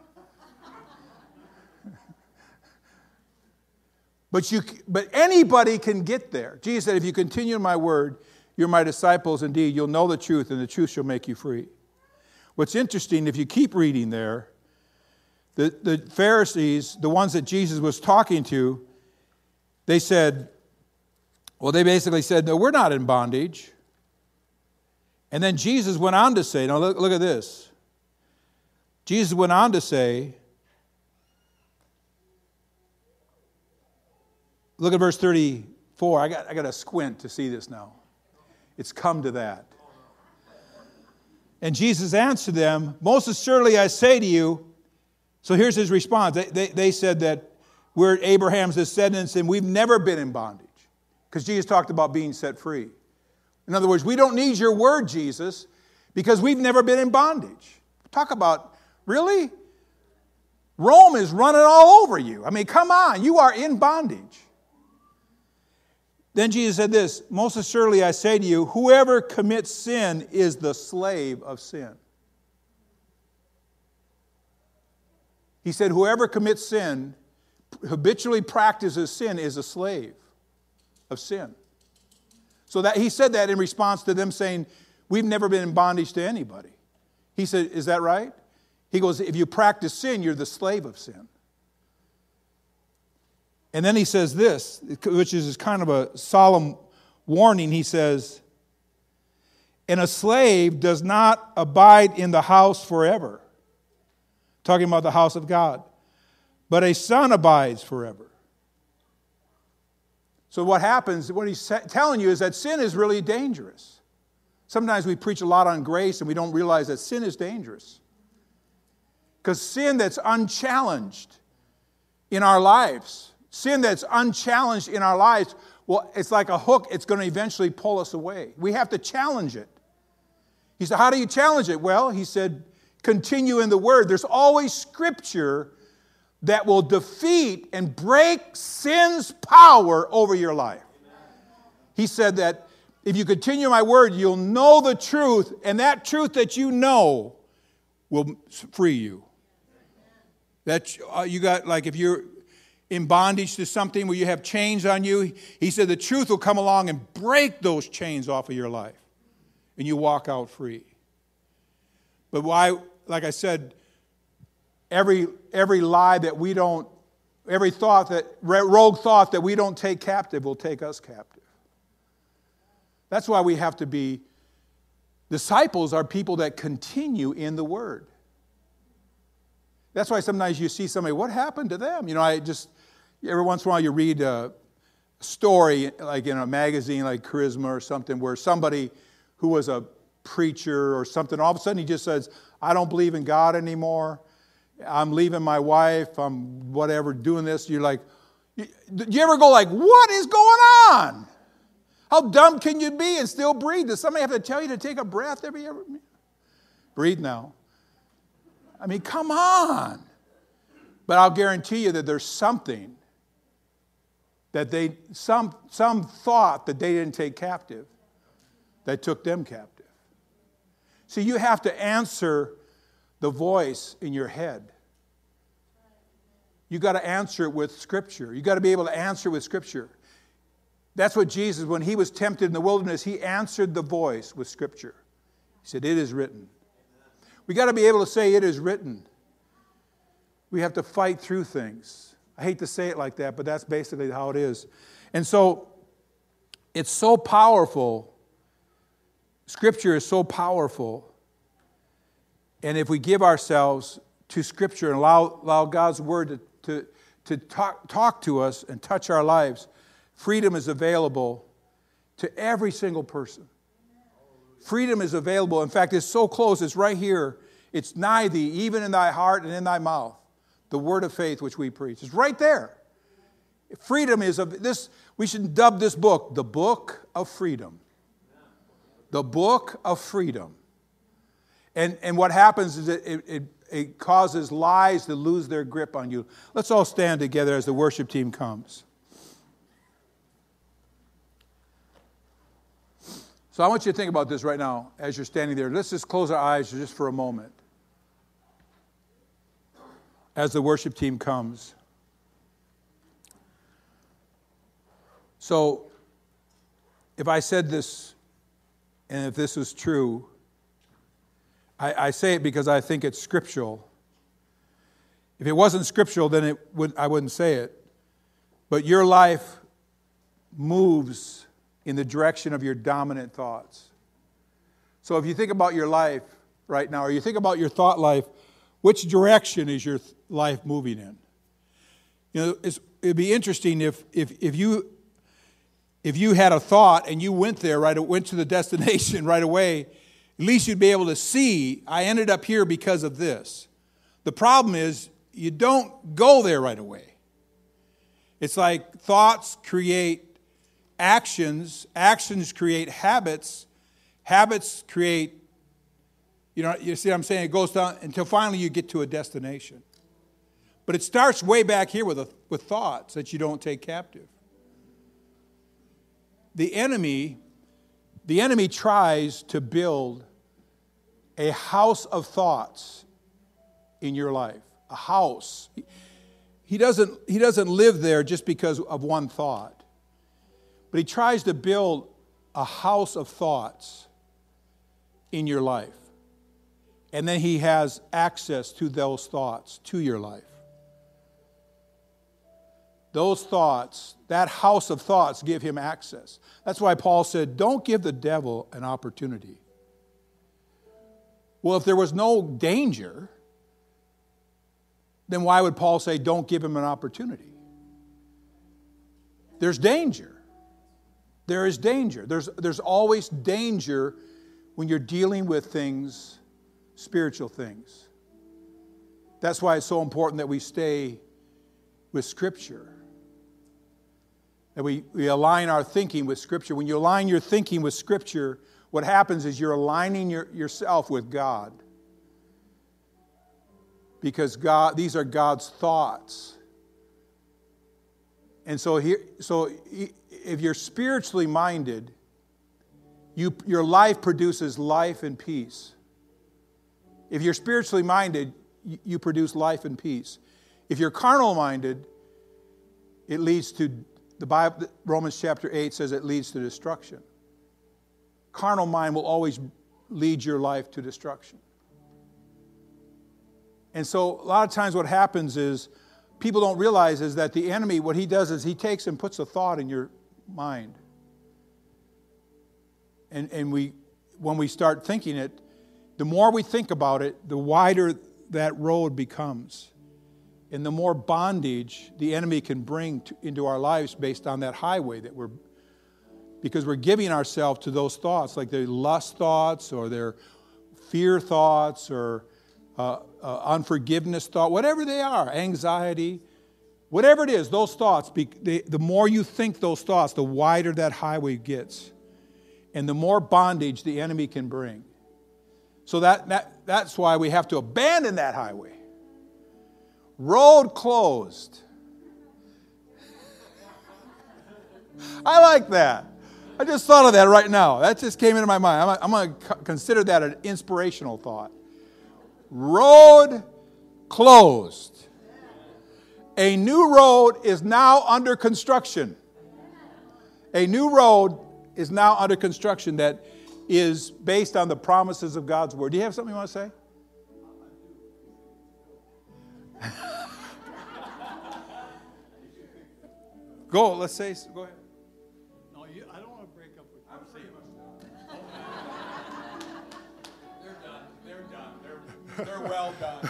But, you, but anybody can get there. Jesus said, If you continue in my word, you're my disciples indeed. You'll know the truth, and the truth shall make you free. What's interesting, if you keep reading there, the, the Pharisees, the ones that Jesus was talking to, they said, well, they basically said, no, we're not in bondage. And then Jesus went on to say, now look, look at this. Jesus went on to say, look at verse 34. I got, I got to squint to see this now. It's come to that. And Jesus answered them, Most assuredly I say to you, so here's his response. They, they, they said that we're Abraham's descendants and we've never been in bondage because Jesus talked about being set free. In other words, we don't need your word, Jesus, because we've never been in bondage. Talk about, really? Rome is running all over you. I mean, come on, you are in bondage. Then Jesus said this Most assuredly I say to you, whoever commits sin is the slave of sin. He said, Whoever commits sin, habitually practices sin, is a slave of sin. So that he said that in response to them saying, We've never been in bondage to anybody. He said, Is that right? He goes, If you practice sin, you're the slave of sin. And then he says this, which is kind of a solemn warning. He says, And a slave does not abide in the house forever. Talking about the house of God. But a son abides forever. So, what happens, what he's telling you is that sin is really dangerous. Sometimes we preach a lot on grace and we don't realize that sin is dangerous. Because sin that's unchallenged in our lives, sin that's unchallenged in our lives, well, it's like a hook, it's going to eventually pull us away. We have to challenge it. He said, How do you challenge it? Well, he said, continue in the word. There's always scripture that will defeat and break sin's power over your life. He said that if you continue my word, you'll know the truth, and that truth that you know will free you. That uh, you got, like, if you're in bondage to something where you have chains on you, he said the truth will come along and break those chains off of your life, and you walk out free. But why, like I said, every, every lie that we don't, every thought that, rogue thought that we don't take captive will take us captive. That's why we have to be, disciples are people that continue in the Word. That's why sometimes you see somebody, what happened to them? You know, I just, every once in a while you read a story, like in a magazine like Charisma or something, where somebody who was a preacher or something, all of a sudden he just says, I don't believe in God anymore. I'm leaving my wife, I'm whatever, doing this. You're like, do you ever go like, what is going on? How dumb can you be and still breathe? Does somebody have to tell you to take a breath every ever? Breathe now. I mean, come on. But I'll guarantee you that there's something that they, some, some thought that they didn't take captive that took them captive. See, you have to answer the voice in your head. You got to answer it with Scripture. You got to be able to answer with Scripture. That's what Jesus, when he was tempted in the wilderness, he answered the voice with Scripture. He said, It is written. We got to be able to say, It is written. We have to fight through things. I hate to say it like that, but that's basically how it is. And so it's so powerful. Scripture is so powerful. And if we give ourselves to Scripture and allow, allow God's Word to, to, to talk, talk to us and touch our lives, freedom is available to every single person. Freedom is available. In fact, it's so close, it's right here. It's nigh thee, even in thy heart and in thy mouth. The word of faith which we preach. It's right there. Freedom is of this, we should dub this book the book of freedom. The book of freedom. And, and what happens is it, it, it causes lies to lose their grip on you. Let's all stand together as the worship team comes. So I want you to think about this right now as you're standing there. Let's just close our eyes just for a moment as the worship team comes. So, if I said this and if this was true, I, I, say it because I think it's scriptural. If it wasn't scriptural, then it would, I wouldn't say it. But your life moves in the direction of your dominant thoughts. So if you think about your life right now, or you think about your thought life, which direction is your life moving in? You know, it'd be interesting if, if, if, you, if you had a thought and you went there, right, went to the destination right away, at least you'd be able to see, I ended up here because of this. The problem is, you don't go there right away. It's like thoughts create actions, actions create habits, habits create, you know, you see what I'm saying? It goes down until finally you get to a destination. But it starts way back here with, a, with thoughts that you don't take captive. The enemy, the enemy tries to build a house of thoughts in your life. A house. He doesn't, he doesn't live there just because of one thought. But he tries to build a house of thoughts in your life. And then he has access to those thoughts to your life. Those thoughts, that house of thoughts, give him access. That's why Paul said, Don't give the devil an opportunity. Well, if there was no danger, then why would Paul say, Don't give him an opportunity? There's danger there is danger. There's, there's always danger when you're dealing with things, spiritual things. That's why it's so important that we stay with Scripture. That we, we align our thinking with Scripture. When you align your thinking with Scripture, what happens is you're aligning your, yourself with God. Because God, these are God's thoughts. And so here, so if you're spiritually minded, you, your life produces life and peace. If you're spiritually minded, you, produce life and peace. If you're carnal minded, it leads to the Bible, Romans chapter 8 says it leads to destruction. Carnal mind will always lead your life to destruction. And so, a lot of times, what happens is people don't realize is that the enemy, what he does is he takes and puts a thought in your mind. And, and we, when we start thinking it, the more we think about it, the wider that road becomes. And the more bondage the enemy can bring to, into our lives based on that highway that we're, because we're giving ourselves to those thoughts, like their lust thoughts or their fear thoughts or uh, uh, unforgiveness thought, whatever they are, anxiety, Whatever it is, those thoughts, the more you think those thoughts, the wider that highway gets. And the more bondage the enemy can bring. So that, that, that's why we have to abandon that highway. Road closed. I like that. I just thought of that right now. That just came into my mind. I'm, I'm going to consider that an inspirational thought. Road closed. A new road is now under construction. A new road is now under construction that is based on the promises of God's word. Do you have something you want to say? go, let's say, go ahead. No, you, I don't want to break up with you. I'm saying They're done. They're done. They're, they're well done.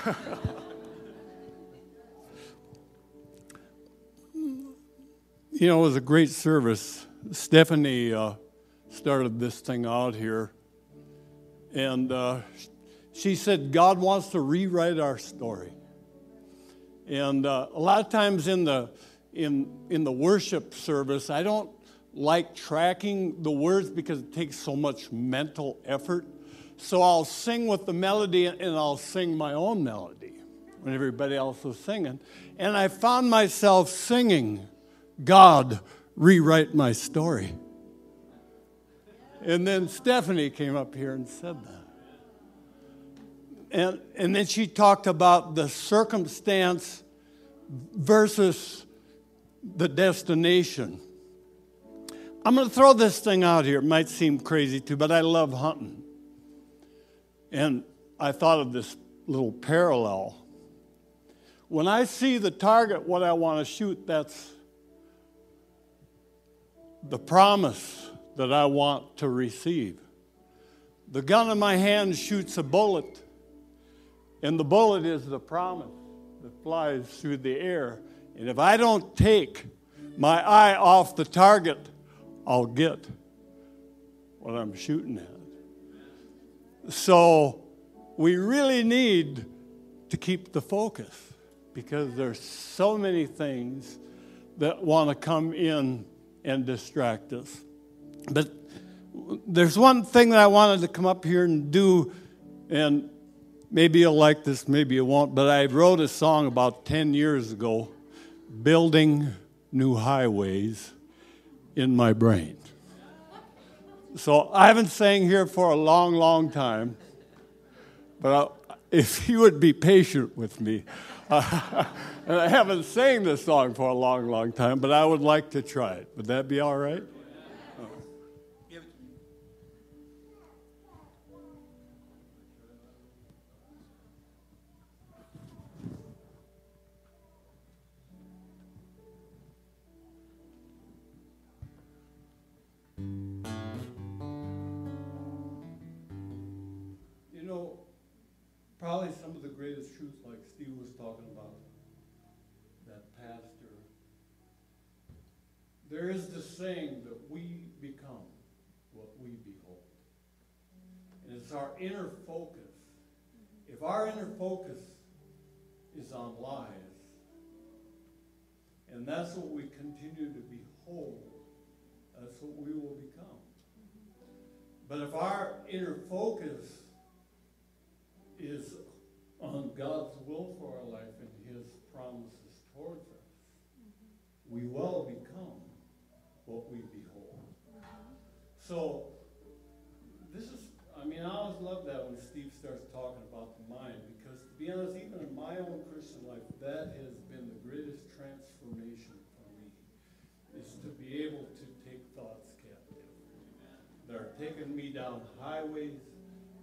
You know, it was a great service. Stephanie uh, started this thing out here, and uh, she said God wants to rewrite our story. And uh, a lot of times in the in in the worship service, I don't like tracking the words because it takes so much mental effort. So I'll sing with the melody and I'll sing my own melody when everybody else was singing. And I found myself singing, God, rewrite my story. And then Stephanie came up here and said that. And, and then she talked about the circumstance versus the destination. I'm going to throw this thing out here. It might seem crazy too, but I love hunting. And I thought of this little parallel. When I see the target, what I want to shoot, that's the promise that I want to receive. The gun in my hand shoots a bullet, and the bullet is the promise that flies through the air. And if I don't take my eye off the target, I'll get what I'm shooting at. So we really need to keep the focus because there's so many things that want to come in and distract us. But there's one thing that I wanted to come up here and do, and maybe you'll like this, maybe you won't, but I wrote a song about 10 years ago, Building New Highways in my brain. So I haven't sang here for a long, long time, but I, if you would be patient with me, uh, and I haven't sang this song for a long, long time, but I would like to try it. Would that be all right? Continue to behold, that's what we will become. Mm-hmm. But if our inner focus is on God's will for our life and His promises towards us, mm-hmm. we will become what we behold. Mm-hmm. So, this is, I mean, I always love that when Steve starts talking about the mind because, to be honest, even in my own Christian life, that has been the greatest transformation for me, is to able to take thoughts captive. They're taking me down highways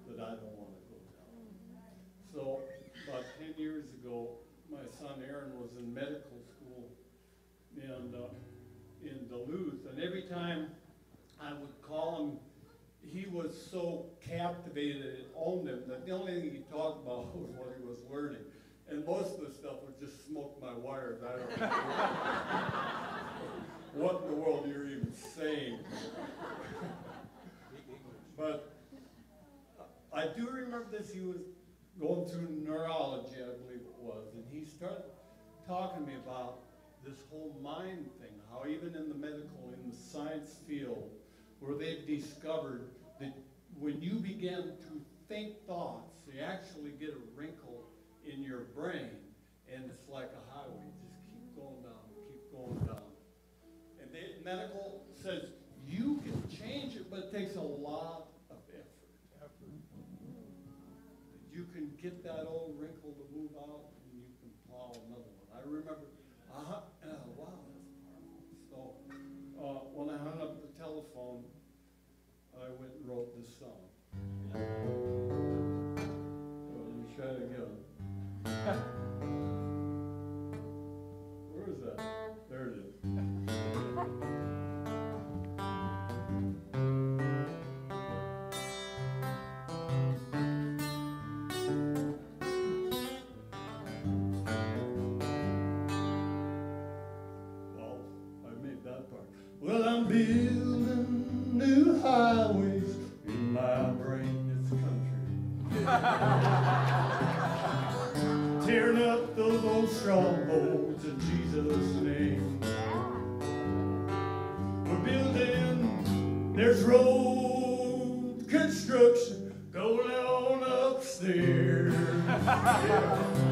that I don't want to go down. So, about 10 years ago, my son Aaron was in medical school and uh, in Duluth, and every time I would call him, he was so captivated and owned him that the only thing he talked about was what he was learning. And most of the stuff was just smoke my wires. I don't know what in the world you're even saying. but I do remember this. He was going through neurology, I believe it was, and he started talking to me about this whole mind thing, how even in the medical, in the science field, where they've discovered that when you begin to think thoughts, you actually get a wrinkle in your brain, and it's like a highway. Just keep going down, keep going down. Medical says you can change it, but it takes a lot of effort. You can get that old wrinkle to move out, and you can plow another one. I remember, uh-huh, uh, wow, that's powerful. So, uh, when I hung up the telephone, I went and wrote this song. So let me try it again. strongholds in Jesus' name. We're building, there's road construction going on upstairs. Yeah.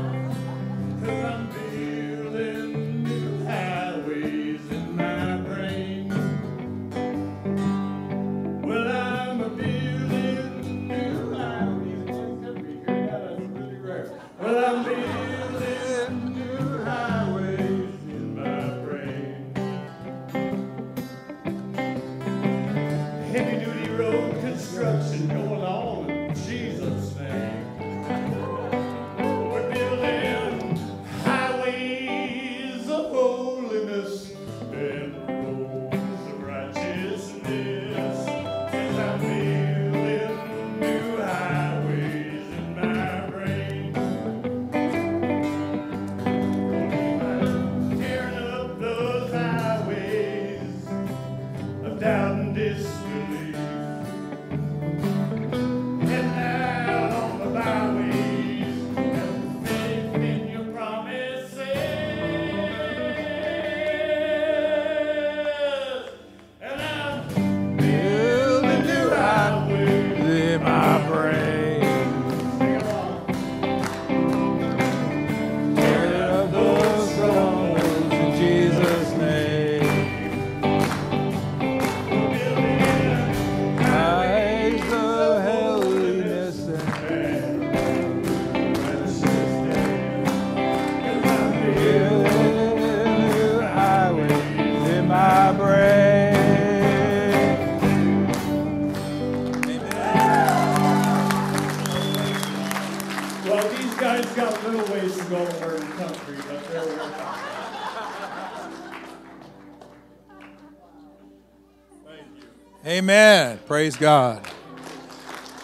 Praise God.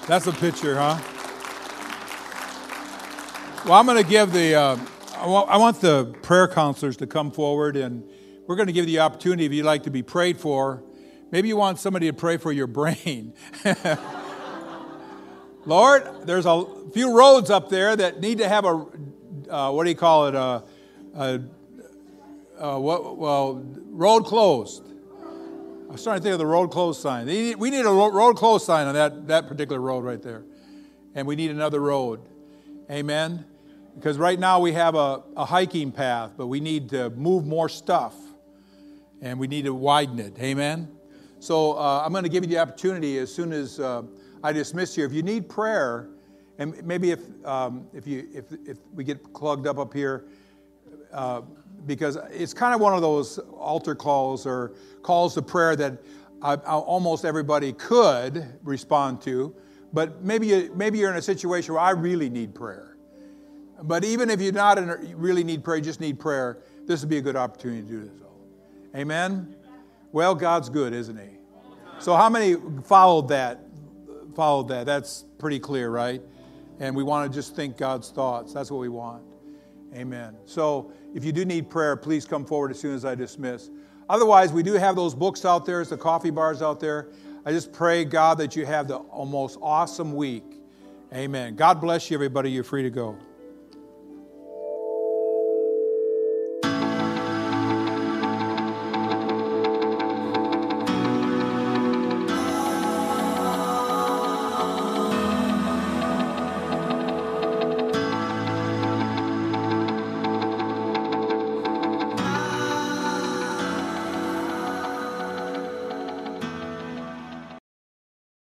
That's a picture, huh? Well, I'm going to give the, uh, I, want, the prayer counselors to come forward and we're going to give you the opportunity if you'd like to be prayed for. Maybe you want somebody to pray for your brain. Lord, there's a few roads up there that need to have a, uh, what do you call it, a, a, a what, well, road closed. I was trying to think of the road closed sign. We need a road closed sign on that, that particular road right there. And we need another road. Amen? Because right now we have a, a hiking path, but we need to move more stuff. And we need to widen it. Amen? So uh, I'm going to give you the opportunity as soon as uh, I dismiss you. If you need prayer, and maybe if, um, if, you, if, if we get clogged up up here, uh, because it's kind of one of those altar calls or calls to prayer that uh, almost everybody could respond to, but maybe you, maybe you're in a situation where I really need prayer. But even if you're not in a, you really need prayer, just need prayer, this would be a good opportunity to do this. Amen. Well, God's good, isn't He? So how many followed that? Followed that? That's pretty clear, right? And we want to just think God's thoughts. That's what we want. Amen. So if you do need prayer, please come forward as soon as I dismiss. Otherwise, we do have those books out there, the coffee bars out there. I just pray, God, that you have the most awesome week. Amen. God bless you, everybody. You're free to go.